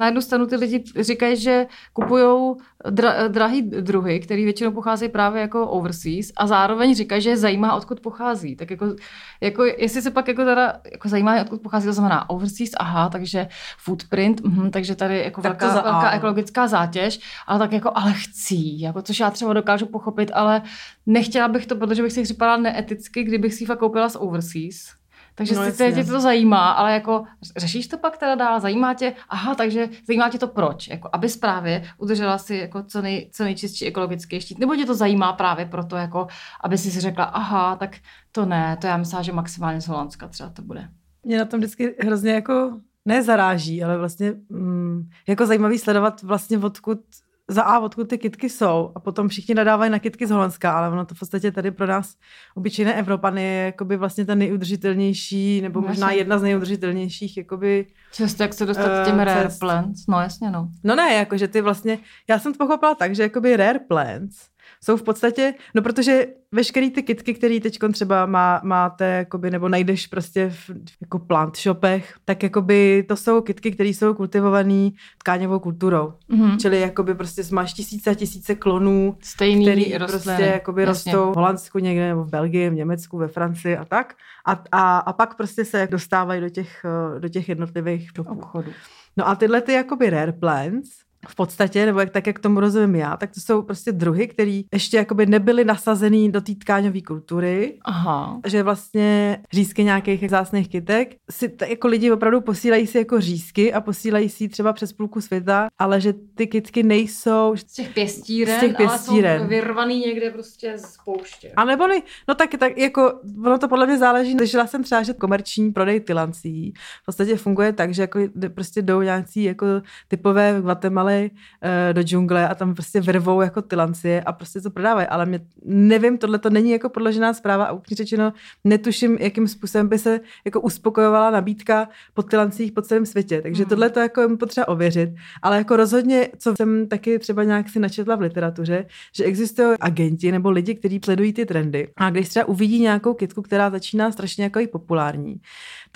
Na jednu stranu ty lidi říkají, že kupují dra- drahý druhy, který většinou pocházejí právě jako overseas a zároveň říkají, že je zajímá, odkud pochází. Tak jako, jako jestli se pak jako, teda, jako zajímá, odkud pochází, to znamená overseas, aha, takže footprint, mh, takže tady jako tak velká, za, velká ekologická zátěž, ale tak jako, ale chci, jako, což já třeba dokážu pochopit, ale nechtěla bych to, protože bych si připadala neeticky, kdybych si fakt koupila z overseas takže no, si tě to zajímá, ale jako řešíš to pak teda dál, zajímá tě, aha, takže zajímá tě to proč, jako aby právě udržela si jako co, nej, co nejčistší ekologický štít, nebo tě to zajímá právě proto, jako aby si si řekla, aha, tak to ne, to já myslím, že maximálně z Holandska třeba to bude. Mě na tom vždycky hrozně jako nezaráží, ale vlastně mm, jako zajímavý sledovat vlastně odkud za A, odkud ty kitky jsou a potom všichni nadávají na kitky z Holandska, ale ono to v podstatě tady pro nás obyčejné Evropany je jakoby vlastně ten nejudržitelnější, nebo no, možná jedna z nejudržitelnějších jakoby Často jak se dostat uh, těm rare plants, no jasně no. No ne, jakože ty vlastně, já jsem to pochopila tak, že jakoby rare plants jsou v podstatě, no protože veškerý ty kitky, které teď třeba má, máte, jakoby, nebo najdeš prostě v jako plant shopech, tak jakoby to jsou kitky, které jsou kultivované tkáňovou kulturou. Mm-hmm. Čili jakoby prostě máš tisíce a tisíce klonů, Stejný který prostě jakoby rostou v Holandsku někde, nebo v Belgii, v Německu, ve Francii a tak. A, a, a pak prostě se dostávají do těch, do těch jednotlivých obchodů. No a tyhle ty jakoby rare plants, v podstatě, nebo jak, tak, jak tomu rozumím já, tak to jsou prostě druhy, které ještě jakoby nebyly nasazený do té tkáňové kultury. Aha. Že vlastně řízky nějakých zásných kytek si t- jako lidi opravdu posílají si jako řízky a posílají si třeba přes půlku světa, ale že ty kytky nejsou z těch pěstíren, z těch pěstíren. ale jsou vyrvaný někde prostě z pouště. A nebo ne, no tak, tak jako, ono to podle mě záleží, zažila jsem třeba, že komerční prodej tylancí v podstatě funguje tak, že jako prostě jdou nějaký jako typové Guatemala uh, do džungle a tam prostě vyrvou jako tylancie a prostě to prodávají, ale mě, nevím, tohle to není jako podložená zpráva a úplně řečeno netuším, jakým způsobem by se jako uspokojovala nabídka po tylancích po celém světě, takže hmm. tohle to jako je potřeba ověřit, ale jako rozhodně, co jsem taky třeba nějak si načetla v literatuře, že existují agenti nebo lidi, kteří sledují ty trendy. A když třeba uvidí nějakou kitku, která začíná strašně jako populární,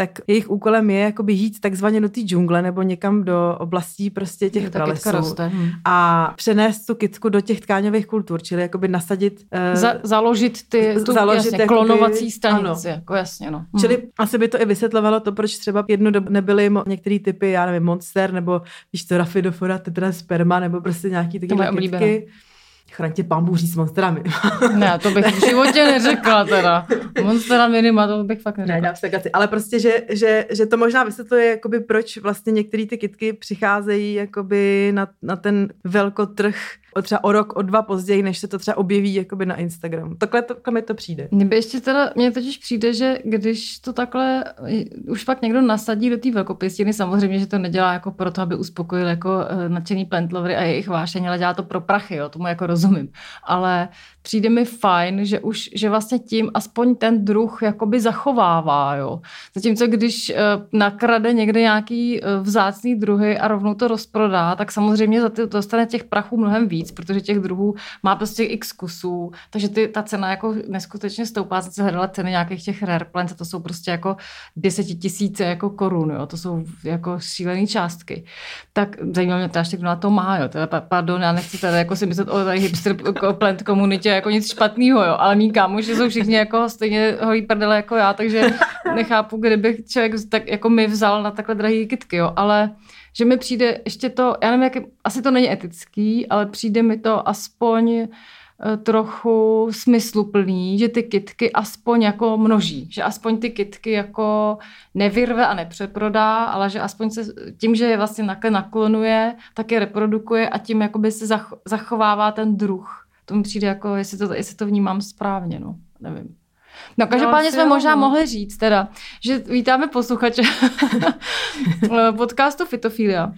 tak jejich úkolem je jakoby jít takzvaně do té džungle nebo někam do oblastí prostě těch pralesů hmm. a přenést tu kitku do těch tkáňových kultur, čili jakoby nasadit... Uh, Za, založit ty tu, založit jasně, jakoby, klonovací stanice, ano. jako jasně, no. Hmm. Čili asi by to i vysvětlovalo to, proč třeba jednu dobu nebyly některé typy, já nevím, monster, nebo víš to, rafidofora, sperma, nebo prostě nějaký takové kitky. Chraň tě pán s monsterami. ne, to bych v životě neřekla teda. Monstera minima, to bych fakt neřekla. Ne, ale prostě, že, že, že, to možná vysvětluje, jakoby, proč vlastně některé ty kitky přicházejí jakoby na, na ten velkotrh třeba o rok, o dva později, než se to třeba objeví jakoby na Instagramu. Takhle, takhle mi to přijde. Mně ještě teda, mně totiž přijde, že když to takhle už fakt někdo nasadí do té velkopěstiny, samozřejmě, že to nedělá jako proto, aby uspokojil jako uh, nadšený plantlovry a jejich vášeň, ale dělá to pro prachy, jo, tomu jako rozumím. Ale přijde mi fajn, že už, že vlastně tím aspoň ten druh jakoby zachovává, jo. Zatímco když uh, nakrade někde nějaký uh, vzácný druhy a rovnou to rozprodá, tak samozřejmě za ty dostane těch prachů mnohem víc, protože těch druhů má prostě x kusů, takže ty, ta cena jako neskutečně stoupá. Se hledala ceny nějakých těch rare plants a to jsou prostě jako tisíce jako korun, jo. To jsou jako šílené částky. Tak zajímá mě teda, kdo na to má, jo. Teda, pardon, já nechci tady jako si myslet o hipster plant komunitě jako nic špatného, jo, ale mý kámoši jsou všichni jako stejně holí prdele jako já, takže nechápu, kdybych člověk tak jako mi vzal na takhle drahý kitky, jo, ale že mi přijde ještě to, já nevím, jak, asi to není etický, ale přijde mi to aspoň eh, trochu smysluplný, že ty kitky aspoň jako množí, že aspoň ty kitky jako nevyrve a nepřeprodá, ale že aspoň se tím, že je vlastně naklonuje, tak je reprodukuje a tím jakoby se zachovává ten druh to mi přijde jako, jestli to, jestli to vnímám správně, no, nevím. No každopádně no, jsme jo, možná no. mohli říct teda, že vítáme posluchače podcastu Fitofilia.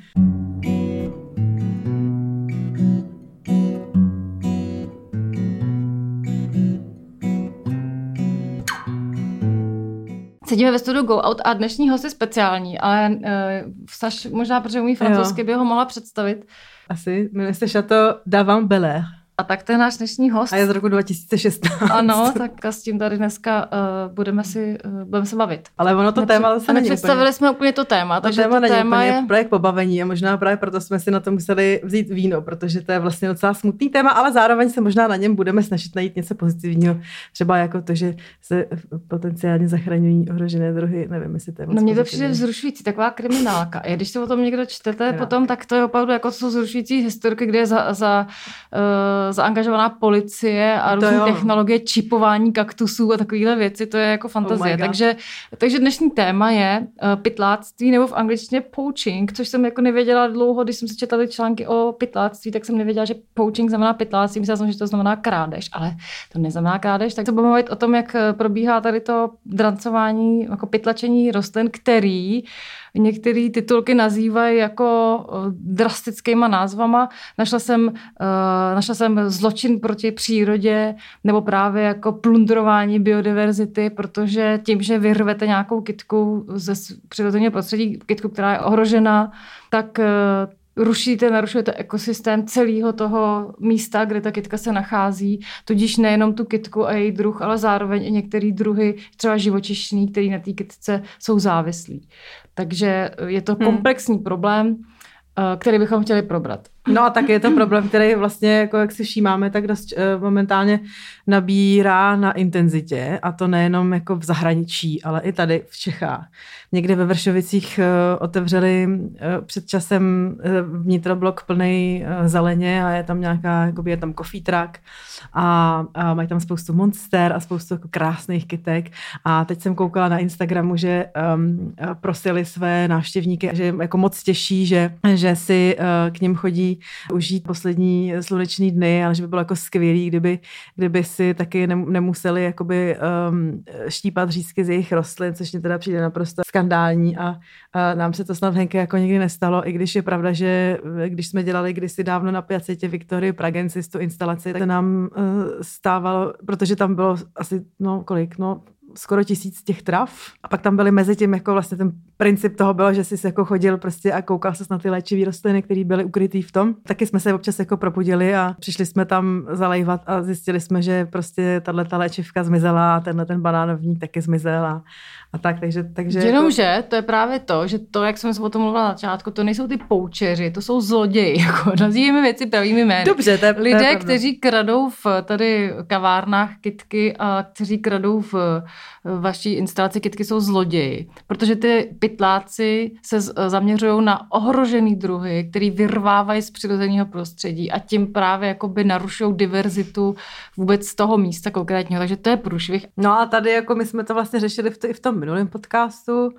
Sedíme ve studiu Go Out a dnešní host je speciální, ale uh, Saš možná, protože umí francouzsky, by ho mohla představit. Asi, jmenuje se Chateau d'Avant Belair. A tak to je náš dnešní host. A je z roku 2016. Ano, tak s tím tady dneska uh, budeme, si, uh, budeme se bavit. Ale ono to téma zase není představili úplně, jsme úplně to téma, takže téma to téma je... projekt pobavení a možná právě proto jsme si na to museli vzít víno, protože to je vlastně docela smutný téma, ale zároveň se možná na něm budeme snažit najít něco pozitivního, třeba jako to, že se potenciálně zachraňují ohrožené druhy, nevím, jestli to je No mě to přijde vzrušující, taková kriminálka. A když se o tom někdo čtete potom, tak to je opravdu jako jsou vzrušující historky, kde je za, za uh, zaangažovaná policie a různé technologie čipování kaktusů a takovéhle věci, to je jako fantazie. Oh takže, takže dnešní téma je uh, pytláctví nebo v angličtině poaching, což jsem jako nevěděla dlouho, když jsem si četla články o pytláctví, tak jsem nevěděla, že poaching znamená pytláctví, myslela jsem, že to znamená krádež, ale to neznamená krádež. Tak se budeme mluvit o tom, jak eh, probíhá tady to drancování, jako pytlačení rostlin, který uh, některé titulky nazývají jako eh, drastickýma názvama. Našla jsem, uh, našla jsem zločin proti přírodě nebo právě jako plundrování biodiverzity, protože tím, že vyrvete nějakou kitku ze přirozeného prostředí, kitku, která je ohrožena, tak uh, rušíte, narušujete ekosystém celého toho místa, kde ta kytka se nachází, tudíž nejenom tu kytku a její druh, ale zároveň i některé druhy, třeba živočišní, které na té kytce jsou závislí. Takže je to hmm. komplexní hmm. problém, eh, který bychom chtěli probrat. No a tak je to problém, který vlastně, jako jak si všímáme, tak dost uh, momentálně nabírá na intenzitě a to nejenom jako v zahraničí, ale i tady v Čechách. Někde ve Vršovicích uh, otevřeli uh, před časem vnitroblok plný zeleně a je tam nějaká, jakoby je tam coffee truck a, a mají tam spoustu monster a spoustu jako krásných kytek a teď jsem koukala na Instagramu, že um, prosili své návštěvníky, že jako moc těší, že, že si uh, k ním chodí užít poslední sluneční dny, ale že by bylo jako skvělý, kdyby, kdyby si taky nemuseli jakoby um, štípat řízky z jejich rostlin, což mě teda přijde naprosto skandální a, a nám se to snad Henke jako nikdy nestalo, i když je pravda, že když jsme dělali kdysi dávno na Piacetě Viktory Pragensis tu instalaci, tak to nám uh, stávalo, protože tam bylo asi, no kolik, no skoro tisíc těch trav. A pak tam byly mezi tím jako vlastně ten princip toho bylo, že jsi jako chodil prostě a koukal se na ty léčivé rostliny, které byly ukrytý v tom. Taky jsme se občas jako propudili a přišli jsme tam zalejvat a zjistili jsme, že prostě tahle ta léčivka zmizela a tenhle ten banánovník taky zmizel a, a tak, takže... takže Jenomže jako... to je právě to, že to, jak jsem se o tom mluvila na začátku, to nejsou ty poučeři, to jsou zloději, jako nazýváme věci pravými jmény. Dobře, to je, Lidé, to je kteří kradou v tady kavárnách kitky a kteří kradou v vaší instalaci kitky, jsou zloději, protože ty pytláci se zaměřují na ohrožený druhy, který vyrvávají z přirozeného prostředí a tím právě jakoby narušují diverzitu vůbec toho místa konkrétního, takže to je průšvih. No a tady jako my jsme to vlastně řešili v, to, i v tom minulém podcastu,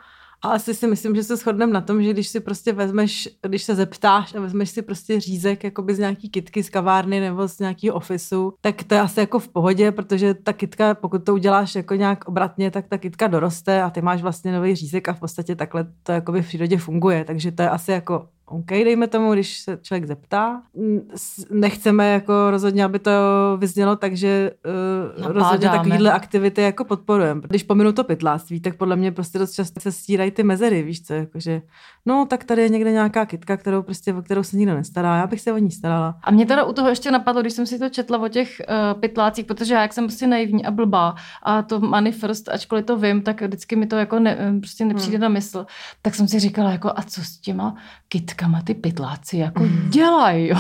a asi si myslím, že se shodneme na tom, že když si prostě vezmeš, když se zeptáš a vezmeš si prostě řízek jakoby z nějaký kitky z kavárny nebo z nějakého ofisu, tak to je asi jako v pohodě, protože ta kitka, pokud to uděláš jako nějak obratně, tak ta kitka doroste a ty máš vlastně nový řízek a v podstatě takhle to jakoby v přírodě funguje. Takže to je asi jako OK, dejme tomu, když se člověk zeptá. Nechceme jako rozhodně, aby to vyznělo tak, že uh, rozhodně takovýhle aktivity jako podporujeme. Když pominu to pytláctví, tak podle mě prostě dost často se stírají ty mezery, víš co, jakože no tak tady je někde nějaká kytka, kterou prostě, o kterou se nikdo nestará, já bych se o ní starala. A mě teda u toho ještě napadlo, když jsem si to četla o těch uh, pytlácích, protože já jak jsem prostě naivní a blbá a to money first, ačkoliv to vím, tak vždycky mi to jako ne, prostě nepřijde hmm. na mysl, tak jsem si říkala jako a co s těma kytkami kytkama ty pytláci jako mm. dělají, jo.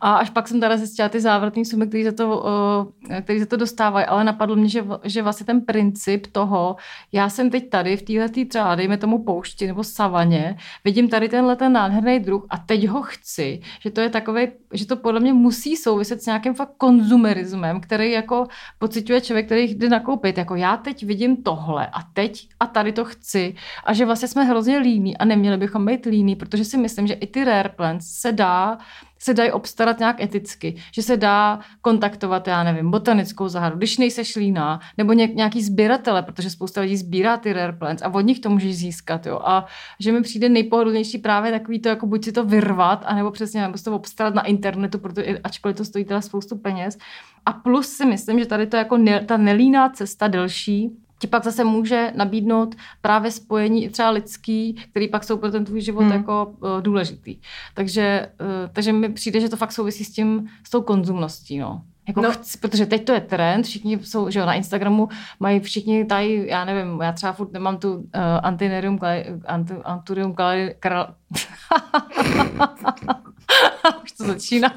A až pak jsem teda zjistila ty závratné sumy, které za to, který za to dostávají, ale napadlo mě, že, že vlastně ten princip toho, já jsem teď tady v téhle třeba, dejme tomu poušti nebo savaně, vidím tady tenhle ten nádherný druh a teď ho chci, že to je takové, že to podle mě musí souviset s nějakým fakt konzumerismem, který jako pociťuje člověk, který jde nakoupit, jako já teď vidím tohle a teď a tady to chci a že vlastně jsme hrozně líní a neměli bychom být líní, protože si myslím, že i ty rare plants se dá se dají obstarat nějak eticky, že se dá kontaktovat, já nevím, botanickou zahradu, když nejseš líná, nebo nějaký sběratele, protože spousta lidí sbírá ty rare plants a od nich to můžeš získat, jo. A že mi přijde nejpohodlnější právě takový to, jako buď si to vyrvat, anebo přesně, nebo to obstarat na internetu, protože ačkoliv to stojí teda spoustu peněz. A plus si myslím, že tady to jako ne, ta nelíná cesta delší, ti pak zase může nabídnout právě spojení i třeba lidský, který pak jsou pro ten tvůj život hmm. jako uh, důležitý. Takže, uh, takže mi přijde, že to fakt souvisí s tím, s tou konzumností, no. Jako no. chci, protože teď to je trend, všichni jsou, že jo, na Instagramu mají všichni tady, já nevím, já třeba furt nemám tu uh, antinerium, anti, anturium, kral, už to začíná.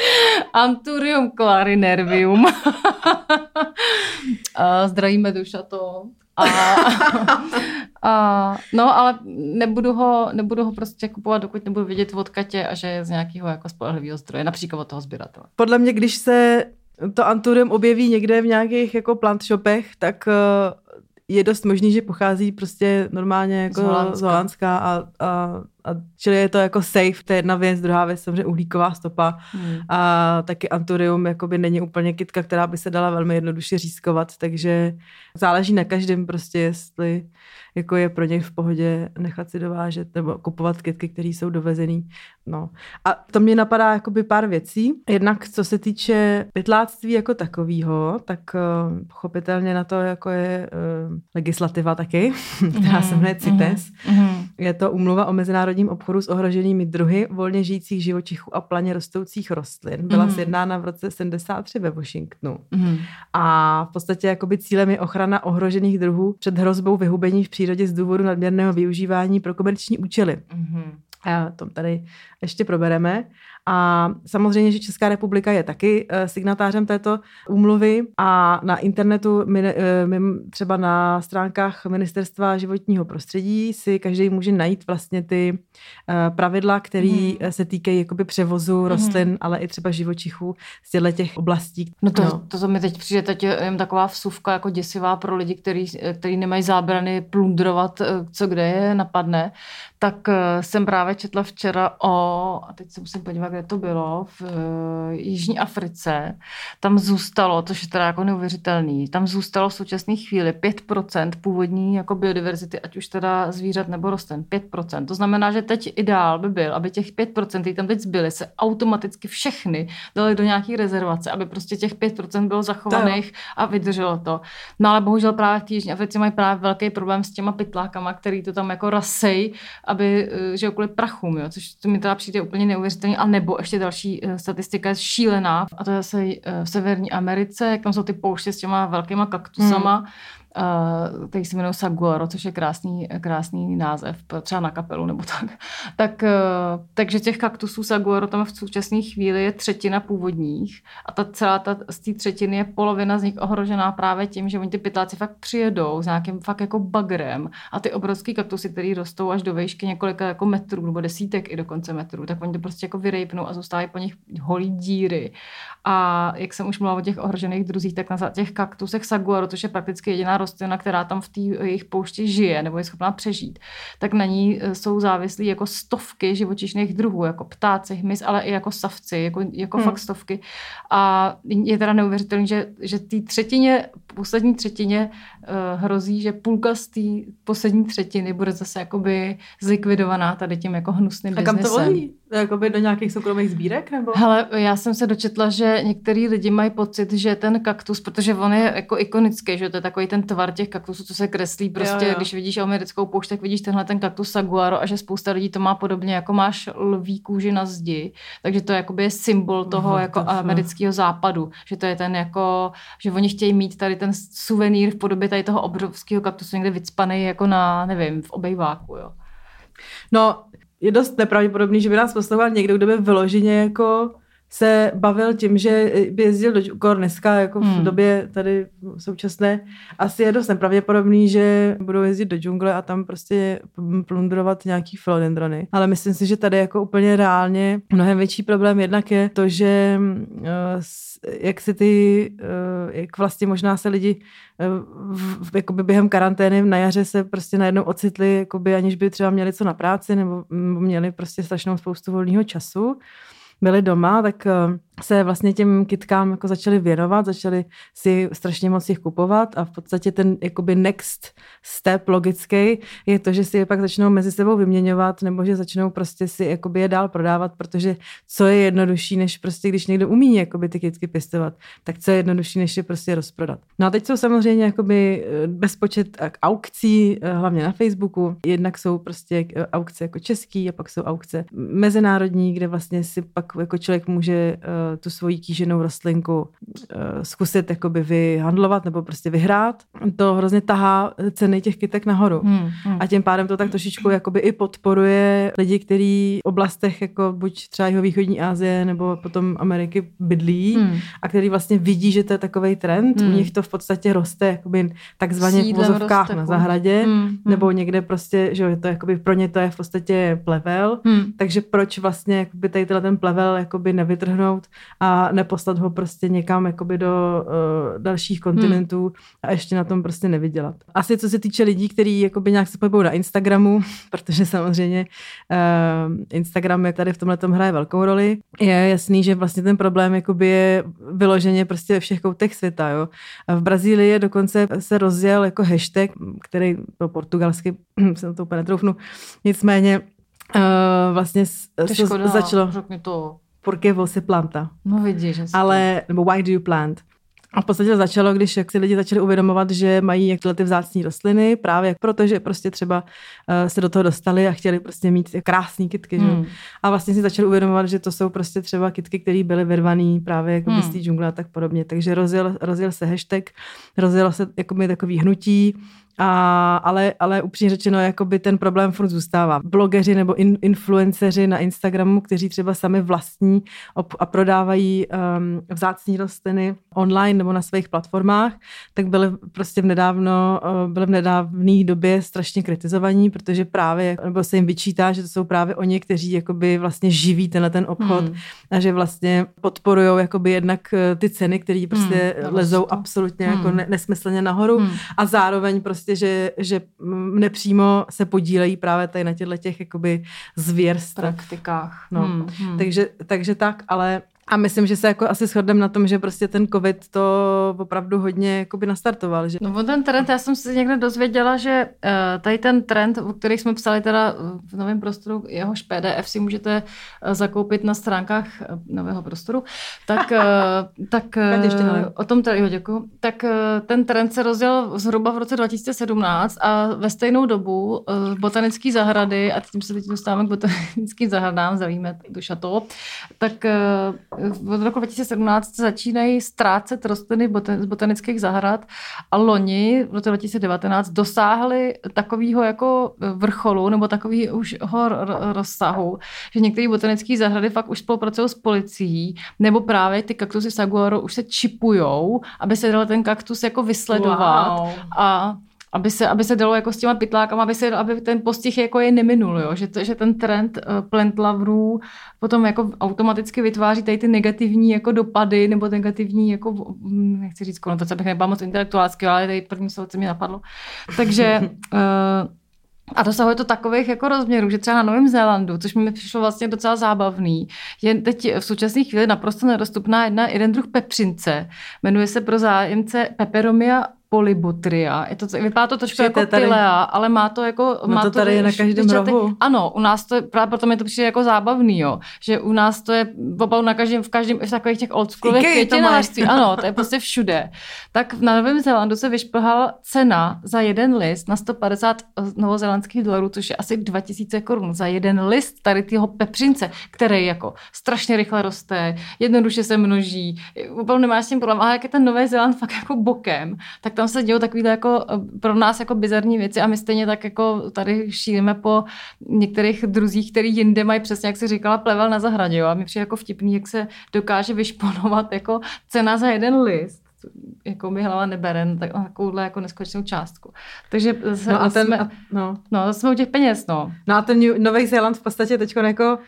Anturium clarinervium. Zdravíme duša to. A, a, no, ale nebudu ho, nebudu ho prostě kupovat, dokud nebudu vidět od Katě a že je z nějakého jako spolehlivého zdroje, například od toho sběratele. Podle mě, když se to Anturium objeví někde v nějakých jako plant shopech, tak je dost možný, že pochází prostě normálně jako z Holandska, z Holandska a, a a čili je to jako safe, to je jedna věc, druhá věc samozřejmě uhlíková stopa hmm. a taky anturium jakoby není úplně kytka, která by se dala velmi jednoduše řískovat, takže záleží na každém prostě, jestli jako je pro něj v pohodě nechat si dovážet nebo kupovat kytky, které jsou dovezený. No. A to mě napadá jakoby pár věcí. Jednak co se týče pytláctví jako takového, tak uh, pochopitelně na to jako je uh, legislativa taky, která se jmenuje CITES. Mm-hmm. Je to umluva o mezinárodní mezinárodním obchodu s ohroženými druhy volně žijících živočichů a planě rostoucích rostlin. Byla mm. sjednána v roce 73 ve Washingtonu. Mm. A v podstatě jakoby cílem je ochrana ohrožených druhů před hrozbou vyhubení v přírodě z důvodu nadměrného využívání pro komerční účely. Mm. A tom tady ještě probereme. A samozřejmě, že Česká republika je taky eh, signatářem této úmluvy a na internetu, eh, třeba na stránkách Ministerstva životního prostředí si každý může najít vlastně ty eh, pravidla, které mm. se týkají jakoby převozu mhm. rostlin, mm. ale i třeba živočichů z těchto těch oblastí. No to, no. to, to mi teď přijde teď jen taková vsuvka jako děsivá pro lidi, který, který nemají zábrany plundrovat, co kde je napadne. Tak jsem právě četla včera o, a teď se musím podívat, kde to bylo, v uh, Jižní Africe, tam zůstalo, což je teda jako neuvěřitelný, tam zůstalo v současné chvíli 5% původní jako biodiverzity, ať už teda zvířat nebo rostlin, 5%. To znamená, že teď ideál by byl, aby těch 5%, které tam teď zbyly, se automaticky všechny dali do nějaké rezervace, aby prostě těch 5% bylo zachovaných a vydrželo to. No ale bohužel právě v té Jižní Africe mají právě velký problém s těma pytlákama, který to tam jako rasej, aby, eh, že kvůli prachům, jo, což to mi teda přijde úplně neuvěřitelný, a nebo ještě další eh, statistika je šílená, a to je zase eh, v Severní Americe, jak tam jsou ty pouště s těma velkýma kaktusama, hmm který se jmenuje Saguaro, což je krásný, krásný název, třeba na kapelu nebo tak. tak uh, takže těch kaktusů Saguaro tam v současné chvíli je třetina původních a ta celá ta, z té třetiny je polovina z nich ohrožená právě tím, že oni ty pytláci fakt přijedou s nějakým fakt jako bagrem a ty obrovské kaktusy, které rostou až do výšky několika jako metrů nebo desítek i dokonce metrů, tak oni to prostě jako vyrejpnou a zůstávají po nich holí díry. A jak jsem už mluvila o těch ohrožených druzích, tak na těch kaktusech Saguaro, což je prakticky jediná rostlina, která tam v té jejich poušti žije nebo je schopná přežít, tak na ní e, jsou závislí jako stovky živočišných druhů, jako ptáci, hmyz, ale i jako savci, jako, jako hmm. fakt stovky. A je teda neuvěřitelné, že, že té třetině, poslední třetině uh, hrozí, že půlka z té poslední třetiny bude zase jakoby zlikvidovaná tady tím jako hnusným A kam to volí? Jakoby do nějakých soukromých sbírek? Nebo? Hele, já jsem se dočetla, že některý lidi mají pocit, že ten kaktus, protože on je jako ikonický, že to je takový ten tvar těch kaktusů, co se kreslí prostě, jo, jo. když vidíš americkou poušť, tak vidíš tenhle ten kaktus saguaro a že spousta lidí to má podobně, jako máš lví kůži na zdi, takže to jakoby je symbol toho Aha, jako to amerického západu, že to je ten jako, že oni chtějí mít tady ten suvenýr v podobě tady toho obrovského kaktusu někde vycpaný jako na, nevím, v obejváku, jo. No, je dost nepravděpodobný, že by nás poslouchal někdo, kdo by vyloženě jako se bavil tím, že by jezdil do Kor dneska, jako v hmm. době tady současné, asi je dost nepravděpodobný, že budou jezdit do džungle a tam prostě plundrovat nějaký filodendrony. Ale myslím si, že tady jako úplně reálně mnohem větší problém jednak je to, že uh, jak si ty, uh, jak vlastně možná se lidi uh, v, jakoby během karantény na jaře se prostě najednou ocitli, jakoby aniž by třeba měli co na práci nebo měli prostě strašnou spoustu volného času byli doma, tak eh, se vlastně těm kitkám jako začali věnovat, začali si strašně moc jich kupovat a v podstatě ten jakoby next step logický je to, že si je pak začnou mezi sebou vyměňovat nebo že začnou prostě si jakoby je dál prodávat, protože co je jednodušší, než prostě když někdo umí jakoby ty kitky pěstovat, tak co je jednodušší, než je prostě rozprodat. No a teď jsou samozřejmě jakoby eh, bezpočet aukcí, eh, hlavně na Facebooku. Jednak jsou prostě eh, aukce jako český a pak jsou aukce mezinárodní, kde vlastně si pak jako člověk může tu svoji kýženou rostlinku zkusit jakoby vyhandlovat nebo prostě vyhrát. To hrozně tahá ceny těch kytek nahoru. Hmm, hmm. A tím pádem to tak trošičku jakoby i podporuje lidi, kteří v oblastech jako buď třeba jeho východní Asie nebo potom Ameriky bydlí hmm. a který vlastně vidí, že to je takový trend. Hmm. U nich to v podstatě roste jakoby takzvaně v vozovkách na zahradě hmm, hmm. nebo někde prostě, že to jakoby pro ně to je v podstatě plevel. Hmm. Takže proč vlastně jakoby tady ten plevel jakoby nevytrhnout a neposlat ho prostě někam jakoby do uh, dalších kontinentů hmm. a ještě na tom prostě nevydělat. Asi co se týče lidí, kteří jakoby nějak se pohybují na Instagramu, protože samozřejmě uh, Instagram je tady v tomhle tom hraje velkou roli, je jasný, že vlastně ten problém jakoby je vyloženě prostě ve všech koutech světa. Jo. A v Brazílii dokonce se rozjel jako hashtag, který to portugalsky se to úplně netroufnu, nicméně uh, vlastně škoda, začalo. Řekni to. Porque você planta. No vidíš. Ale, nebo why do you plant? A v podstatě začalo, když jak si lidi začali uvědomovat, že mají jak tyhle ty vzácní rostliny, právě proto, že prostě třeba uh, se do toho dostali a chtěli prostě mít krásné kitky. Hmm. Že? A vlastně si začali uvědomovat, že to jsou prostě třeba kitky, které byly vyrvané právě jako hmm. z té džungle a tak podobně. Takže rozjel, rozjel se hashtag, rozjel se jako takový hnutí, a, ale, ale upřímně řečeno, jakoby ten problém furt zůstává. Blogeři nebo in, influenceři na Instagramu, kteří třeba sami vlastní a prodávají um, vzácní rostliny online nebo na svých platformách, tak byly prostě v nedávno, uh, byly v nedávné době strašně kritizovaní, protože právě, nebo se jim vyčítá, že to jsou právě oni, kteří jakoby vlastně živí tenhle ten obchod hmm. a že vlastně podporují jakoby jednak uh, ty ceny, které prostě hmm, lezou absolutně jako hmm. jako ne, nesmyslně nahoru hmm. a zároveň prostě prostě, že, že nepřímo se podílejí právě tady na těchto těch jakoby zvěrstvech. Praktikách. No. Hmm, hmm. Takže, takže tak, ale a myslím, že se jako asi shodneme na tom, že prostě ten covid to opravdu hodně jakoby nastartoval. Že... No ten trend, já jsem se někde dozvěděla, že uh, tady ten trend, o kterých jsme psali teda v novém prostoru, jehož PDF si můžete uh, zakoupit na stránkách uh, nového prostoru, tak, tak o tom tady, jo, děkuji, tak ten trend se rozjel zhruba v roce 2017 a ve stejnou dobu botanické zahrady, a tím se teď dostáváme k botanickým zahradám, zavíme do šato, tak od roku 2017 začínají ztrácet rostliny z botanických zahrad a loni v roce 2019 dosáhly takového jako vrcholu nebo takového už rozsahu, že některé botanické zahrady fakt už spolupracují s policií nebo právě ty kaktusy saguaro už se čipujou, aby se dal ten kaktus jako vysledovat wow. a aby se, aby se dalo jako s těma pytlákama, aby, se, aby ten postih jako je neminul, jo? Že, to, že ten trend uh, plant loverů potom jako automaticky vytváří tady ty negativní jako dopady nebo negativní jako, hm, nechci říct konotace, bych nebyla moc intelektuálsky, ale tady první slovo, co mi napadlo. Takže uh, a dosahuje to takových jako rozměrů, že třeba na Novém Zélandu, což mi přišlo vlastně docela zábavný, je teď v současné chvíli naprosto nedostupná jedna, jeden druh pepřince. Jmenuje se pro zájemce Peperomia polybutria. Je to, vypadá to trošku jako tady, pilea, ale má to jako... No má to tady to, na každém rohu. Ano, u nás to je, právě proto mi to přijde jako zábavný, jo. Že u nás to je opravdu na každém, v každém, v takových těch oldschoolových květinářství. Ano, to je prostě všude. Tak na Novém Zélandu se vyšplhala cena za jeden list na 150 novozélandských dolarů, což je asi 2000 korun za jeden list tady toho pepřince, který jako strašně rychle roste, jednoduše se množí, opravdu nemáš s tím problém, ale jak je ten Nový Zéland fakt jako bokem, tak tam se dějou takové jako eh, pro nás jako bizarní věci a my stejně tak jako tady šíříme po některých druzích, který jinde mají přesně, jak si říkala, plevel na zahradě. Jo? A mi přijde jako vtipný, jak se dokáže vyšponovat jako cena za jeden list jako mi hlava nebere na takovouhle jako neskutečnou částku. Takže no a ten, jsme, a, no. no, jsme u těch peněz, no. No a ten Nový Zéland v podstatě teď jako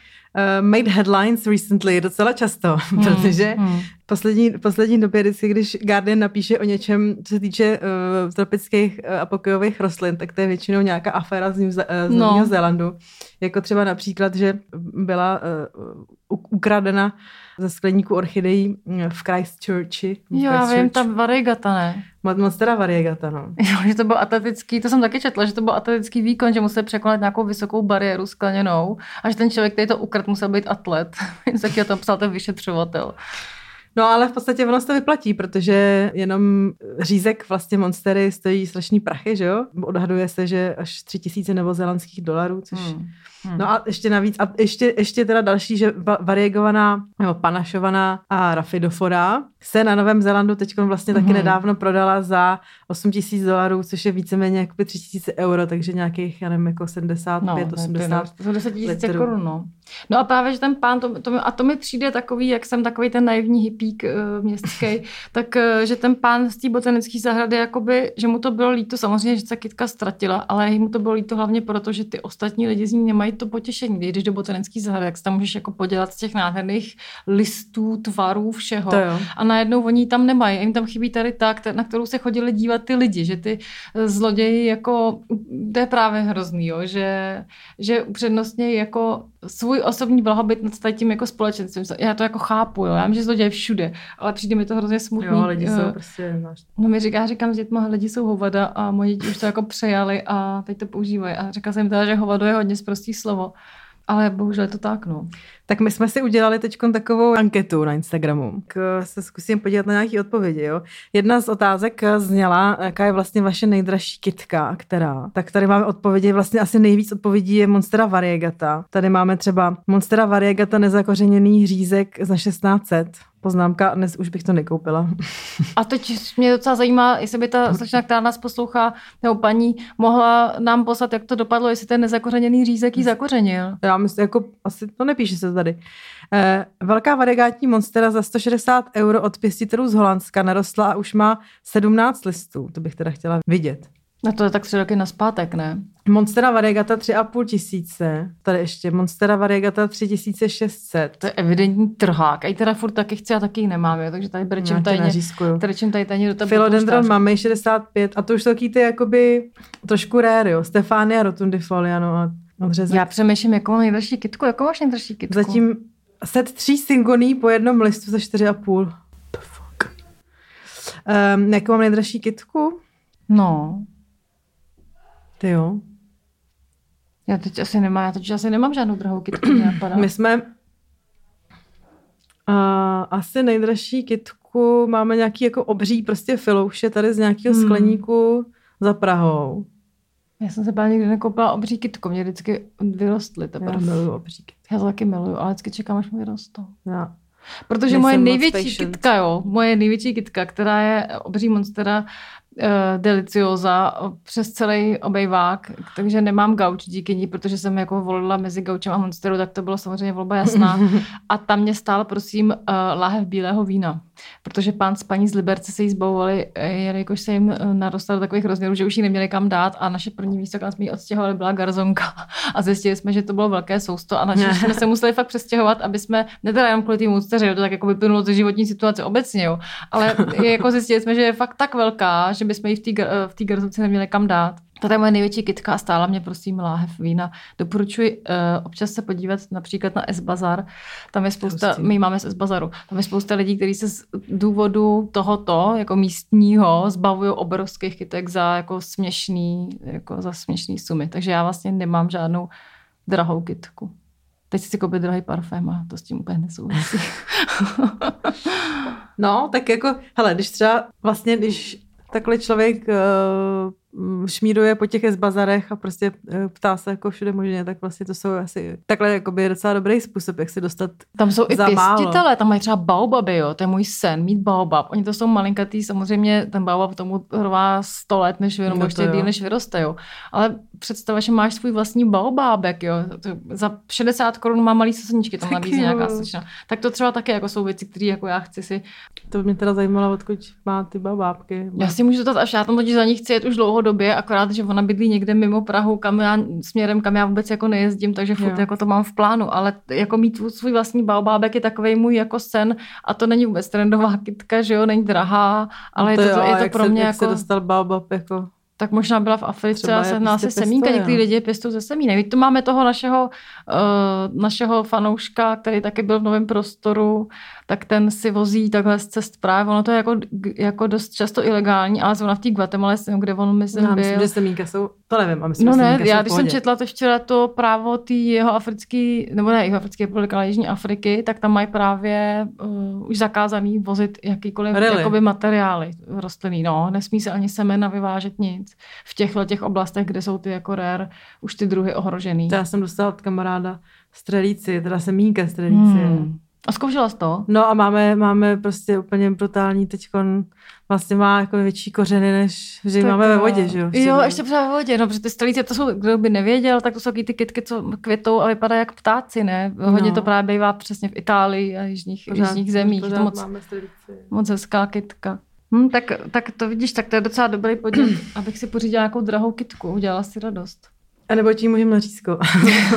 made headlines recently docela často, hmm, protože hmm. Poslední, poslední době, vždycky, když Guardian napíše o něčem, co se týče uh, tropických uh, a pokojových rostlin, tak to je většinou nějaká aféra z, New, uh, z no. Nového Zélandu. Jako třeba například, že byla uh, ukradena ze skleníku orchidejí v Christchurchi. Jo, já vím, ta variegata, ne? Monstera variegata, no. Jo, že to byl atletický, to jsem taky četla, že to byl atletický výkon, že musel překonat nějakou vysokou bariéru skleněnou a že ten člověk, který to ukradl, musel být atlet. Taky o tom psal ten vyšetřovatel. No ale v podstatě ono se to vyplatí, protože jenom řízek vlastně Monstery stojí strašný prachy, že jo? Odhaduje se, že až tři tisíce novozelandských dolarů, což... Hmm. Hmm. No a ještě navíc, a ještě, ještě teda další, že variegovaná, nebo panašovaná a rafidofora se na Novém Zélandu teď vlastně taky hmm. nedávno prodala za 8 tisíc dolarů, což je víceméně jako 3 tisíce euro, takže nějakých, já nevím, jako 75, no, 80 To 10 tisíc korun, no. No a právě, že ten pán, to, to, a to mi přijde takový, jak jsem takový ten naivní hippík uh, městský, tak uh, že ten pán z té botanické zahrady, jakoby, že mu to bylo líto, samozřejmě, že se kytka ztratila, ale mu to bylo líto hlavně proto, že ty ostatní lidi z ní nemají to potěšení. Když jdeš do botanické zahrady, jak se tam můžeš jako podělat z těch nádherných listů, tvarů, všeho. A najednou oni tam nemají. A jim tam chybí tady ta, na kterou se chodili dívat ty lidi, že ty eh, zloději jako, to je právě hrozný, jo, že, že upřednostně jako svůj osobní blahobyt nad tím jako společenstvím. Já to jako chápu, jo. Já vím, že zloděj všude, ale přijde mi to hrozně smutný. Jo, lidi jsou eh, prostě... No mi říká, říkám s dětma, lidi jsou hovada a moji děti už to jako přejali a teď to používají. A říkal jsem teda, že hovado je hodně zprostý slovo. Ale bohužel je to tak, no. Tak my jsme si udělali teď takovou anketu na Instagramu. K se zkusím podívat na nějaké odpovědi. Jo? Jedna z otázek zněla, jaká je vlastně vaše nejdražší kitka, která. Tak tady máme odpovědi, vlastně asi nejvíc odpovědí je Monstera variegata. Tady máme třeba Monstera variegata nezakořeněný hřízek za 1600 poznámka, dnes už bych to nekoupila. A teď mě docela zajímá, jestli by ta slečna, která nás poslouchá, nebo paní, mohla nám poslat, jak to dopadlo, jestli ten nezakořeněný řízek jí zakořenil. Já myslím, jako asi to nepíše se tady. Eh, velká variegátní monstera za 160 euro od pěstitelů z Holandska narostla a už má 17 listů. To bych teda chtěla vidět. No to je tak tři roky naspátek, ne? Monstera variegata 3,5 tisíce. Tady ještě Monstera variegata 3600. To je evidentní trhák. A i teda furt taky chci a taky ji nemám, jo? takže tady brečím tajně. Brečím tady tajně do tebe. Philodendron máme 65 a to už taky ty jakoby trošku rare, jo. Stefania rotundifolia, no a odřezek. Já přemýšlím, jakou mám nejdražší kitku. Jakou máš nejdražší kitku? Zatím set tří syngoní po jednom listu za 4,5. The fuck? Um, jakou mám nejdražší kitku? No, ty jo. Já teď asi nemám, já teď asi nemám žádnou drahou napadá. My jsme uh, asi nejdražší kitku, máme nějaký jako obří prostě filouše tady z nějakého hmm. skleníku za Prahou. Já jsem se právě nikdy nekoupila obří kitku, mě vždycky vyrostly teprve. Já miluju obří kitku. Já to taky miluju, ale vždycky čekám, až mi vyrostou. Já. Protože Nejsem moje největší kitka, jo, moje největší kitka, která je obří monstera, uh, delicioza přes celý obejvák, takže nemám gauč díky ní, protože jsem jako volila mezi gaučem a monsteru, tak to bylo samozřejmě volba jasná. A tam mě stál, prosím, uh, láhev bílého vína, protože pán s paní z Liberce se jí zbavovali, eh, jelikož se jim narostalo takových rozměrů, že už ji neměli kam dát a naše první místo, kam jsme ji odstěhovali, byla garzonka. A zjistili jsme, že to bylo velké sousto a naši jsme se museli fakt přestěhovat, aby jsme, ne teda jenom kvůli té monsteře, to tak jako vyplynulo ze životní situace obecně, jo, ale jako zjistili jsme, že je fakt tak velká, že bychom ji v té garzonce neměli kam dát. To je moje největší kitka a stála mě prosím láhev vína. Doporučuji uh, občas se podívat například na S-Bazar. Tam je spousta, Hustý. my máme z S-Bazaru, tam je spousta lidí, kteří se z důvodu tohoto, jako místního, zbavují obrovských kytek za jako směšný, jako za směšný sumy. Takže já vlastně nemám žádnou drahou kitku. Teď si koupit drahý parfém a to s tím úplně nesouvisí. no, tak jako, hele, když třeba vlastně, když takhle člověk uh, šmíruje po těch bazarech a prostě uh, ptá se jako všude možně, tak vlastně to jsou asi takhle jakoby docela dobrý způsob, jak si dostat Tam jsou i pěstitele, tam mají třeba baobaby, jo, to je můj sen, mít baobab. Oni to jsou malinkatý, samozřejmě ten baobab tomu trvá 100 let, než vyroste, no ještě díl, než vyroste, jo. Ale představa, že máš svůj vlastní baobábek, jo. Za 60 korun má malý sosničky, tam nabízí nějaká slečna. Tak to třeba také jako jsou věci, které jako já chci si. To mě teda zajímalo, odkud má ty baobábky. Já si můžu to až já tam totiž za ní chci jet už dlouhodobě, akorát, že ona bydlí někde mimo Prahu, kam já, směrem, kam já vůbec jako nejezdím, takže furt jo. jako to mám v plánu, ale jako mít svůj vlastní baobábek je takový můj jako sen a to není vůbec trendová kytka, že jo, není drahá, ale no to je to, jo, je to pro se, mě jak jako... se dostal baobab jako tak možná byla v Africe Třeba a je sehnala prostě se semínka, některý no. lidi pěstují ze semínek. Víte, to máme toho našeho, uh, našeho fanouška, který taky byl v novém prostoru, tak ten si vozí takhle z cest právě. Ono to je jako, jako dost často ilegální, ale zrovna v té Guatemala, kde on myslím Já byl. myslím, že semínka jsou, to nevím, a myslím, No ne, já když jsem četla to včera to právo té jeho africký, nebo ne jeho africké republiky, ale Jižní Afriky, tak tam mají právě uh, už zakázaný vozit jakýkoliv Really? jakoby materiály rostlinný. No, nesmí se ani semena vyvážet nic v těchto těch oblastech, kde jsou ty jako rare, už ty druhy ohrožený. Já jsem dostala od kamaráda strelíci, teda semínka strelíci. Hmm. A zkoušela jsi to? No a máme, máme prostě úplně brutální teďkon, vlastně má jako větší kořeny, než že Tak máme ve jo. vodě, že jo? Jo, ještě pořád ve vodě, no, protože ty stolíci, to jsou, kdo by nevěděl, tak to jsou ty kytky, co květou a vypadají jak ptáci, ne? Hodně No. to právě bývá přesně v Itálii a jižních, Pořád- jižních zemích. pořád to moc, moc hezká kytka. Hm, tak, tak to vidíš, tak to je docela dobrý podnět, abych si pořídila nějakou drahou kytku, udělala si radost. A nebo tím můžeme na řízko.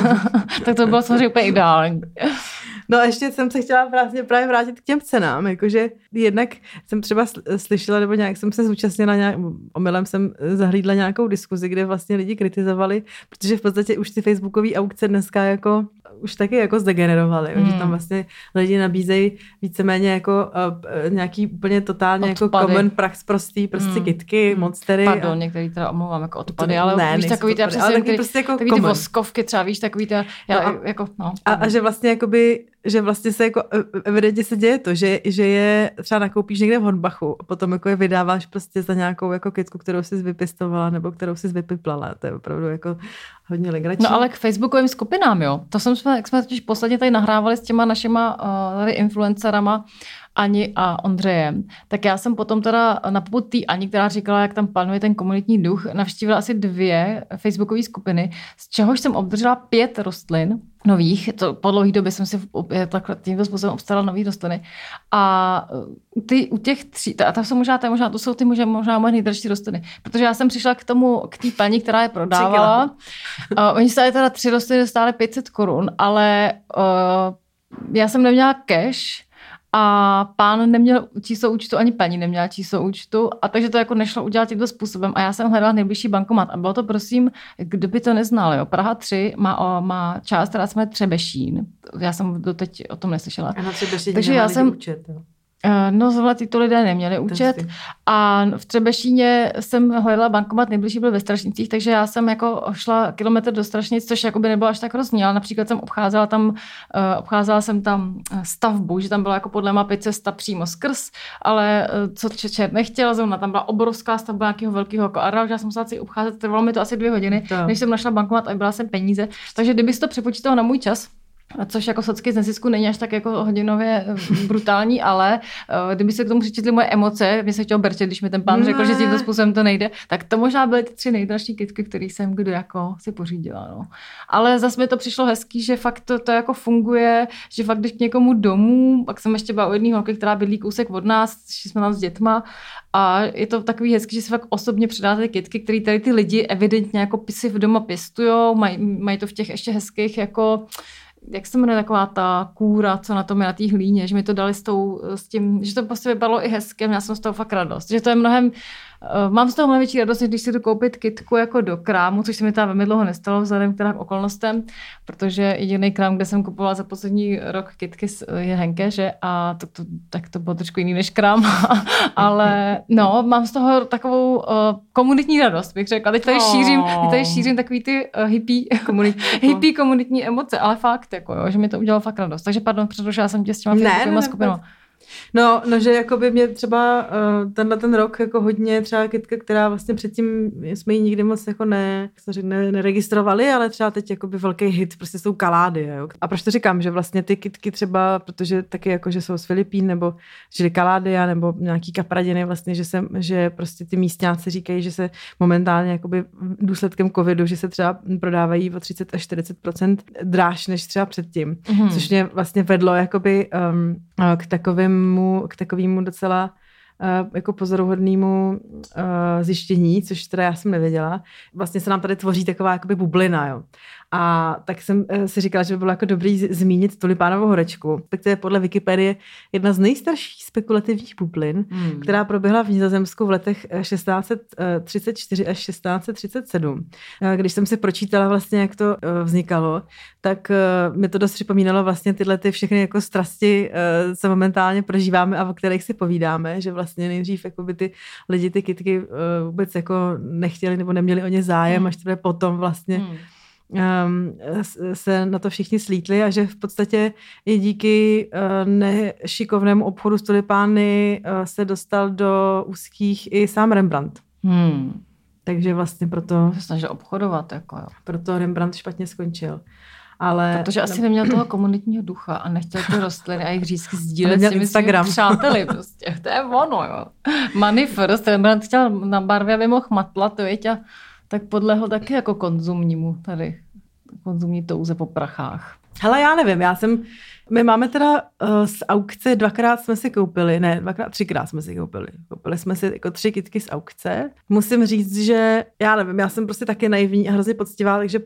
tak to bylo samozřejmě úplně ideální. No a ještě jsem se chtěla právě, právě vrátit k těm cenám, jakože jednak jsem třeba sl- slyšela, nebo nějak jsem se zúčastnila, nějak, omylem jsem zahlídla nějakou diskuzi, kde vlastně lidi kritizovali, protože v podstatě už ty facebookové aukce dneska jako už taky jako zdegenerovaly, Hmm. že tam vlastně lidi nabízejí víceméně jako uh, nějaký úplně totálně jako Odpady. common prax prostý, prostě Hmm. kitky, monstery. Pardon, některý teda omlouvám jako odpady, To- ale ne, víš, takový ty, odpady, ale taky prostě jako takový ty voskovky třeba, víš, takový ty, já, No a- jako, no. A, a že vlastně jakoby, že vlastně se jako e- evidentně se děje to, že, že je třeba nakoupíš někde v Honbachu a potom jako je vydáváš prostě za nějakou jako kytku, kterou jsi vypěstovala nebo kterou jsi vypiplala. To je opravdu jako hodně legrační. No ale k facebookovým skupinám, jo. To jsem jsme, jak jsme totiž posledně tady nahrávali s těma našima uh, tady influencerama Ani a Ondřejem, tak já jsem potom teda na popud té Ani, která říkala, jak tam panuje ten komunitní duch, navštívila asi dvě facebookové skupiny, z čehož jsem obdržela pět rostlin nových, to po dlouhé době jsem si takhle tímto způsobem obstarala nový rostliny. A ty u těch tří, a to jsou možná, to, možná, to jsou ty možná, možná moje nejdražší rostliny, protože já jsem přišla k tomu, k té paní, která je prodávala. Uh, oni stále teda tři rostliny stále 500 korun, ale uh, já jsem neměla cash, a pán neměl číslo účtu, ani paní neměla číslo účtu, a takže to jako nešlo udělat tímto způsobem. A já jsem hledala nejbližší bankomat. A bylo to, prosím, kdo by to neznal, jo? Praha 3 má, o, má část, která se jmenuje Třebešín. Já jsem doteď o tom neslyšela. A na třeba ještě Takže já jsem- Účet, jo. Eh, No, zrovna tyto lidé neměli účet. A v Třebešíně jsem hledala bankomat, nejbližší byl ve Strašnicích, takže já jsem jako šla kilometr do Strašnic, což jako by nebylo až tak hrozný, ale například jsem obcházela tam, eh, obcházela jsem tam eh, stavbu, že tam byla jako podle mapy cesta přímo skrz, ale co Čečer nechtěl, zrovna tam byla obrovská stavba nějakého velkého jako že já jsem musela si obcházet, trvalo mi to asi dvě hodiny, To. než jsem našla bankomat a byla jsem peníze. Takže kdyby to přepočítalo na můj čas, což jako socky z nezisku není až tak jako hodinově eh, brutální, ale uh, kdyby se k tomu přičetli moje emoce, mě se chtělo brčet, když mi ten pán řekl, že tímto způsobem to nejde, tak to možná byly ty tři nejdražší kitky, které jsem kdo jako si pořídila. No. Ale zase mi to přišlo hezký, že fakt to, to jako funguje, že fakt když k někomu domů, pak jsem ještě byla u jedné holky, která bydlí kousek od nás, šli jsme tam s dětma a je to takový hezký, že si fakt osobně předáte ty kitky, které tady ty lidi evidentně jako si v doma pěstujou, mají, mají to v těch ještě hezkých jako jak se jmenuje taková ta kůra, co na tom je na té hlíně, že mi to dali s, tou, s tím, že to prostě vypadalo i hezky a měla jsem z toho fakt radost. Že to je mnohem, mám z toho mnohem větší radost, když si jdu koupit kitku jako do krámu, což se mi teda velmi dlouho nestalo vzhledem teda k okolnostem, protože jediný krám, kde jsem kupovala za poslední rok kitky je Henke, že a to, to, tak to bylo trošku jiný než krám, ale no, mám z toho takovou uh, komunitní radost, bych řekla. Teď tady šířím, teď tady šířím takový ty uh, hippie, Komunitní. hippie komunitní emoce, ale fakt, jako jo, že mi to udělalo fakt radost. Takže pardon, předložila jsem tě s těma Ne, ne, ne, skupinama. No, no, že jako by mě třeba uh, tenhle ten rok jako hodně třeba kytka, která vlastně předtím jsme ji nikdy moc jako ne, řekne, neregistrovali, ale třeba teď jako by velký hit prostě jsou kalády. Jo. A proč to říkám, že vlastně ty kytky třeba, protože taky jako, že jsou z Filipín, nebo žili kaládia, nebo nějaký kapradiny vlastně, že, se, že prostě ty místňáci říkají, že se momentálně jakoby důsledkem covidu, že se třeba prodávají o 30 až 40% dráž než třeba předtím, Mhm. což mě vlastně vedlo jakoby um, k takovému, k takovému docela uh, jako pozoruhodnému uh, zjištění, což teda já jsem nevěděla. Vlastně se nám tady tvoří taková jakoby bublina, jo. A tak jsem eh, si říkala, že by bylo jako dobrý zmínit tulipánovou horečku. Tak to je podle Wikipedie jedna z nejstarších spekulativních bublin, hmm. která proběhla v Nizozemsku v letech 1634 až 1637. Když jsem si pročítala vlastně, jak to vznikalo, tak mi to dost připomínalo vlastně tyhle ty všechny jako strasti, co momentálně prožíváme a o kterých si povídáme, že vlastně nejdřív jako by ty lidi ty kitky vůbec jako nechtěli nebo neměli o ně zájem, hmm. až teprve potom vlastně hmm. Um, se na to všichni slítli a že v podstatě i díky uh, nešikovnému obchodu s tulipány uh, se dostal do úzkých i sám Rembrandt. Hmm. Takže vlastně proto... Se snažil obchodovat, jako jo. Proto Rembrandt špatně skončil. Ale, Protože asi neměl toho komunitního ducha a nechtěl ty rostliny a jejich řízky sdílet s těmi Instagram. přáteli. Prostě. To je ono, jo. Money first, Rembrandt chtěl na barvě, aby mohl matlat, viď, a tak podle ho taky jako konzumnímu tady, konzumní touze po prachách. Hele, já nevím, já jsem, my máme teda uh, z aukce, dvakrát jsme si koupili, ne, dvakrát, třikrát jsme si koupili. Koupili jsme si jako tři kitky z aukce. Musím říct, že já nevím, já jsem prostě taky naivní a hrozně poctivá, takže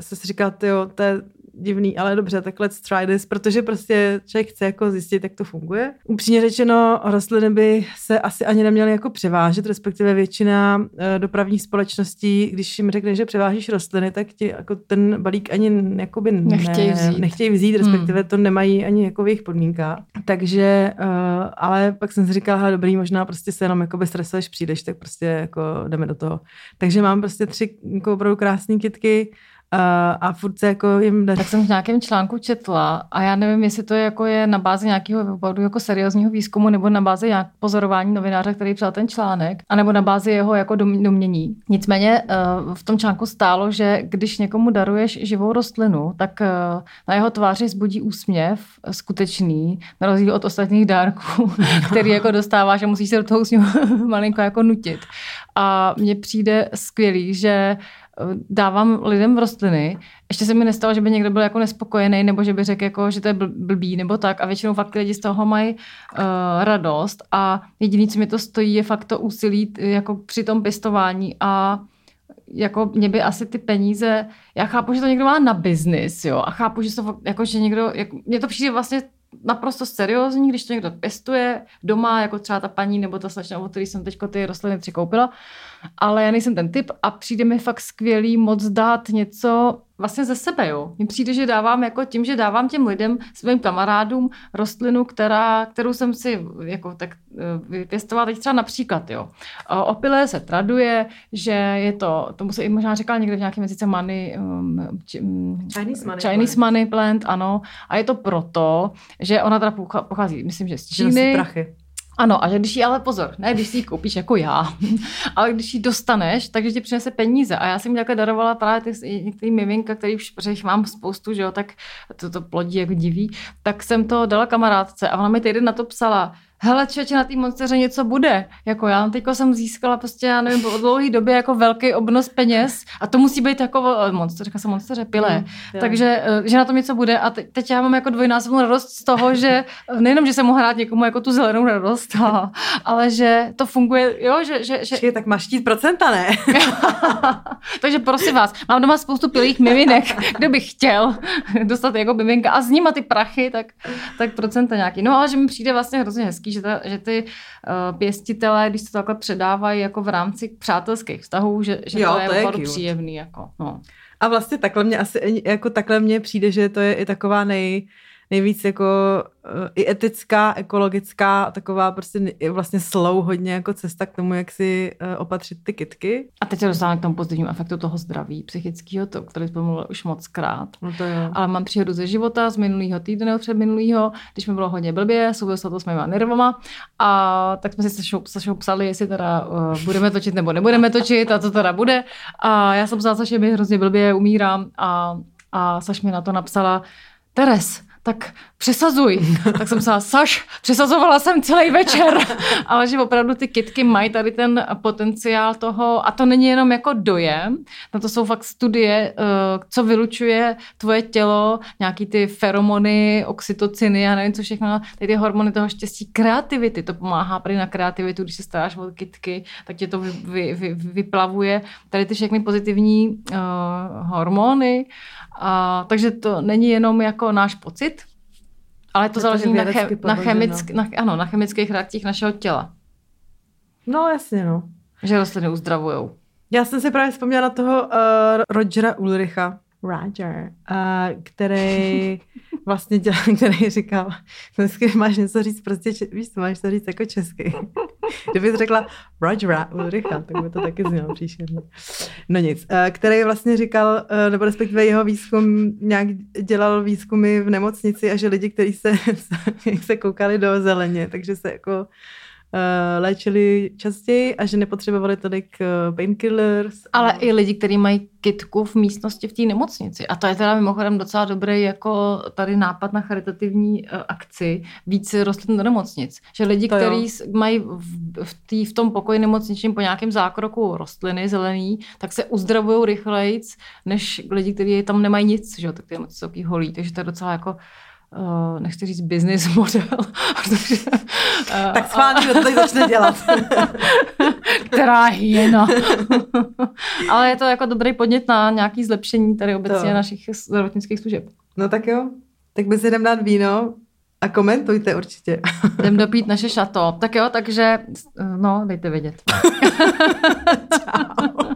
se si říká, jo, to je divný, ale dobře, tak let's try this, protože prostě člověk chce jako zjistit, jak to funguje. Upřímně řečeno, rostliny by se asi ani neměly jako převážet, respektive většina uh, dopravních společností, když jim řekne, že převážíš rostliny, tak ti jako ten balík ani jakoby nechtějí ne, vzít, nechtějí vzít respektive hmm. to nemají ani jako v jejich podmínkách. Takže, uh, ale pak jsem si říkala, dobrý, možná prostě se jenom jako stresuješ, přijdeš, tak prostě jako jdeme do toho. Takže mám prostě tři jako opravdu krásné kitky, a, a furt se jako jim. Tak jsem v nějakém článku četla a já nevím, jestli to je, jako je na bázi nějakého opravdu jako seriózního výzkumu nebo na bázi nějak pozorování novináře, který přijal ten článek, anebo na bázi jeho jako domění. Nicméně eh, v tom článku stálo, že když někomu daruješ živou rostlinu, tak eh, na jeho tváři zbudí úsměv skutečný, na rozdíl od ostatních dárků, který jako dostáváš a musíš se do toho úsměvu malinko jako nutit. A mně přijde skvělý, že dávám lidem rostliny. Ještě se mi nestalo, že by někdo byl jako nespokojený, nebo že by řekl, jako, že to je blbý, nebo tak. A většinou fakt lidi z toho mají uh, radost. A jediný, co mi to stojí, je fakt to úsilí jako při tom pěstování. A jako mě by asi ty peníze, já chápu, že to někdo má na biznis, jo, a chápu, že to jako, že někdo, jako, mně to přijde vlastně naprosto seriózní, když to někdo pěstuje doma, jako třeba ta paní nebo ta slečna, o který jsem teď ty rostliny přikoupila, ale já nejsem ten typ a přijde mi fakt skvělý moc dát něco vlastně ze sebe, jo. Mně přijde, že dávám jako tím, že dávám těm lidem, svým kamarádům rostlinu, která, kterou jsem si jako tak eh, vypěstovala teď třeba například, jo. Opilé se traduje, že je to, tomu se i možná říkal někde v nějakém jazyce money, um, um, Chinese money, Chinese money plant, ano. A je to proto, že ona teda pochází, myslím, že z Číny. Prachy. Ano, a že když ji, ale pozor, ne když si ji koupíš jako já, ale když ji dostaneš, takže ti přinese peníze. A já jsem takhle darovala právě ty některý miminka, který už jich mám spoustu, že jo, tak to, to plodí jako diví, tak jsem to dala kamarádce a ona mi týden na to psala, hele čeče, na té monsteře něco bude. Jako já teď jsem získala prostě, já nevím, po dlouhé době jako velký obnos peněz a to musí být jako monster, říká se monsteře, pile. Mm, Takže, eh, že na tom něco bude a teď, teď já mám jako dvojnásobnou radost z toho, že nejenom, že se mohu hrát někomu jako tu zelenou radost, a, ale že to funguje, jo, že... že, že... Čiže, tak máš štít procenta, ne? Takže prosím vás, mám doma spoustu pilých miminek, kdo by chtěl dostat jako miminka a s nima ty prachy, tak, tak procenta nějaký. No ale že mi přijde vlastně hrozně hezký, že, ta, že ty uh, pěstitelé, když to takhle předávají jako v rámci přátelských vztahů, že, že jo, to je to opravdu příjemný. Jako, no. A vlastně takhle mě asi, jako takhle mně přijde, že to je i taková nej, nejvíc jako uh, i etická, ekologická, taková prostě vlastně slow hodně jako cesta k tomu, jak si uh, opatřit ty kitky. A teď se dostáváme k tomu pozitivnímu efektu toho zdraví psychického, to, který jsme mluvili už moc krát. No to jo. Ale mám příhodu ze života z minulého týdne nebo před minulého, když mi bylo hodně blbě, souvislo to s mýma nervama a tak jsme si se Sašou psali, jestli teda uh, budeme točit nebo nebudeme točit a co teda bude. A já jsem psala Saši, mi hrozně blbě umírám a, a Saš mi na to napsala, Teres, tak přesazuj. tak jsem se Saš, přesazovala jsem celý večer. Ale že opravdu ty kitky mají tady ten potenciál toho, a to není jenom jako dojem, na to jsou fakt studie, eh, co vylučuje tvoje tělo, nějaký ty feromony, oxytociny a nevím co všechno, tady ty hormony toho štěstí, kreativity, to pomáhá prý na kreativitu, když se staráš o kitky, tak tě to vy, vy, vy, vyplavuje. Tady ty všechny pozitivní uh, hormony. A, takže to není jenom jako náš pocit, ale to, to záleží na, chem, na, chemick, na, ano, na chemických reakcích našeho těla. No jasně, no. Že rostliny uzdravujou. Já jsem si právě vzpomněla na toho uh, Rogera Ulricha, Roger, uh, který vlastně dělal, který říkal, dneska máš něco říct prostě, víš co, máš to říct jako česky. Kdybych řekla Roger Ulricha, tak by to taky znělo příšerně. No nic, uh, který vlastně říkal, uh, nebo respektive jeho výzkum nějak dělal výzkumy v nemocnici a že lidi, kteří se, se koukali do zeleně, takže se jako Eh, léčili častěji a že nepotřebovali tolik eh, painkillers. Ale i lidi, kteří mají kitku v místnosti v té nemocnici. A to je teda mimochodem docela dobrý jako tady nápad na charitativní uh, akci víc rostlin do nemocnic. Že lidi, kteří mají v, v, tý, v tom pokoji nemocničním po nějakém zákroku rostliny zelený, tak se uzdravují rychleji, než lidi, kteří tam nemají nic, že jo, tak ty nemocnice jsou holí. Takže to je docela jako uh, nechci říct business model. protože, uh, tak schválně to tady začne dělat. Která hyena. Ale je to jako dobrý podnět na nějaký zlepšení tady obecně to. našich zdravotnických služeb. No tak jo, tak my si jdem dát víno a komentujte určitě. Jdem dopít naše šato. Tak jo, takže no, dejte vědět. Čau.